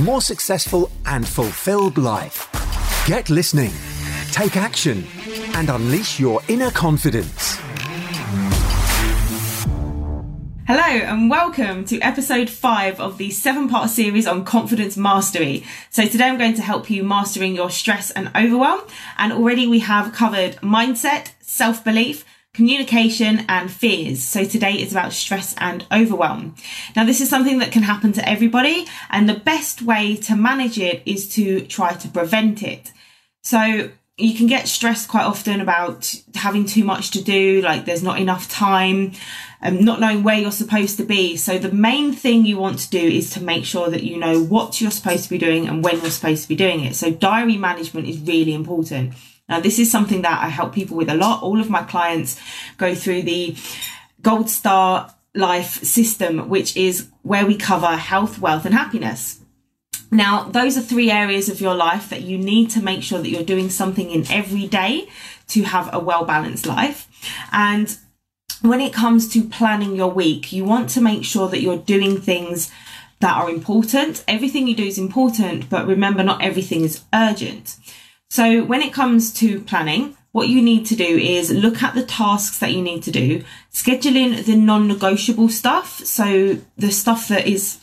more successful, and fulfilled life. Get listening, take action, and unleash your inner confidence. Hello, and welcome to episode five of the seven part series on confidence mastery. So, today I'm going to help you mastering your stress and overwhelm. And already we have covered mindset, self belief, communication and fears. So today is about stress and overwhelm. Now, this is something that can happen to everybody, and the best way to manage it is to try to prevent it. So you can get stressed quite often about having too much to do, like there's not enough time, um, not knowing where you're supposed to be. So the main thing you want to do is to make sure that you know what you're supposed to be doing and when you're supposed to be doing it. So diary management is really important. Now, this is something that I help people with a lot. All of my clients go through the Gold Star Life system, which is where we cover health, wealth, and happiness. Now, those are three areas of your life that you need to make sure that you're doing something in every day to have a well balanced life. And when it comes to planning your week, you want to make sure that you're doing things that are important. Everything you do is important, but remember, not everything is urgent. So when it comes to planning, what you need to do is look at the tasks that you need to do, schedule in the non-negotiable stuff. So the stuff that is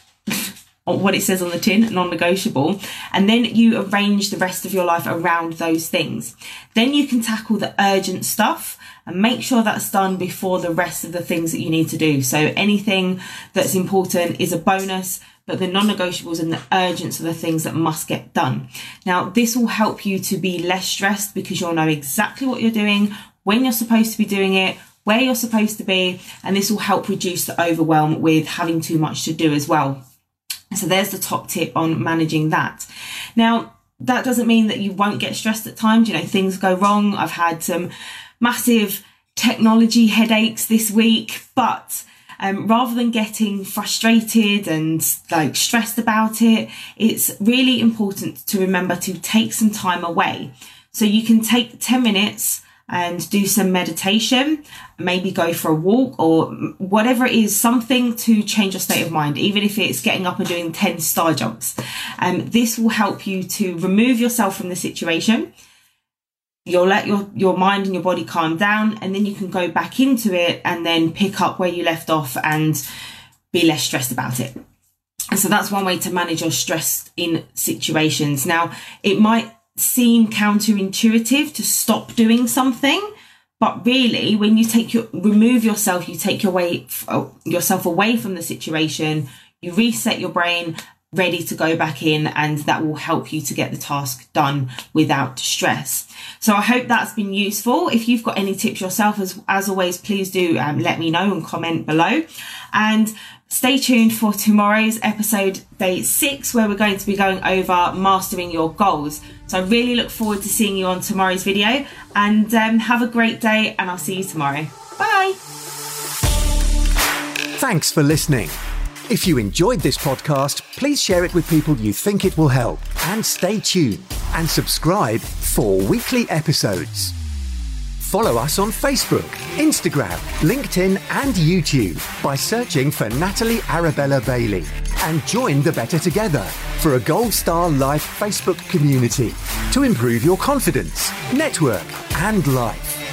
what it says on the tin, non-negotiable, and then you arrange the rest of your life around those things. Then you can tackle the urgent stuff and make sure that's done before the rest of the things that you need to do. So anything that's important is a bonus but the non-negotiables and the urgents are the things that must get done. Now, this will help you to be less stressed because you'll know exactly what you're doing, when you're supposed to be doing it, where you're supposed to be, and this will help reduce the overwhelm with having too much to do as well. So there's the top tip on managing that. Now, that doesn't mean that you won't get stressed at times. You know, things go wrong. I've had some massive technology headaches this week, but um, rather than getting frustrated and like stressed about it, it's really important to remember to take some time away. So you can take 10 minutes and do some meditation, maybe go for a walk or whatever it is, something to change your state of mind, even if it's getting up and doing 10 star jumps. Um, this will help you to remove yourself from the situation you'll let your, your mind and your body calm down and then you can go back into it and then pick up where you left off and be less stressed about it. And so that's one way to manage your stress in situations. Now, it might seem counterintuitive to stop doing something, but really when you take your remove yourself, you take your way yourself away from the situation, you reset your brain ready to go back in and that will help you to get the task done without stress. So I hope that's been useful. If you've got any tips yourself, as, as always, please do um, let me know and comment below. And stay tuned for tomorrow's episode, day six, where we're going to be going over mastering your goals. So I really look forward to seeing you on tomorrow's video and um, have a great day and I'll see you tomorrow. Bye. Thanks for listening. If you enjoyed this podcast, please share it with people you think it will help. And stay tuned and subscribe for weekly episodes. Follow us on Facebook, Instagram, LinkedIn, and YouTube by searching for Natalie Arabella Bailey. And join the Better Together for a Gold Star Life Facebook community to improve your confidence, network, and life.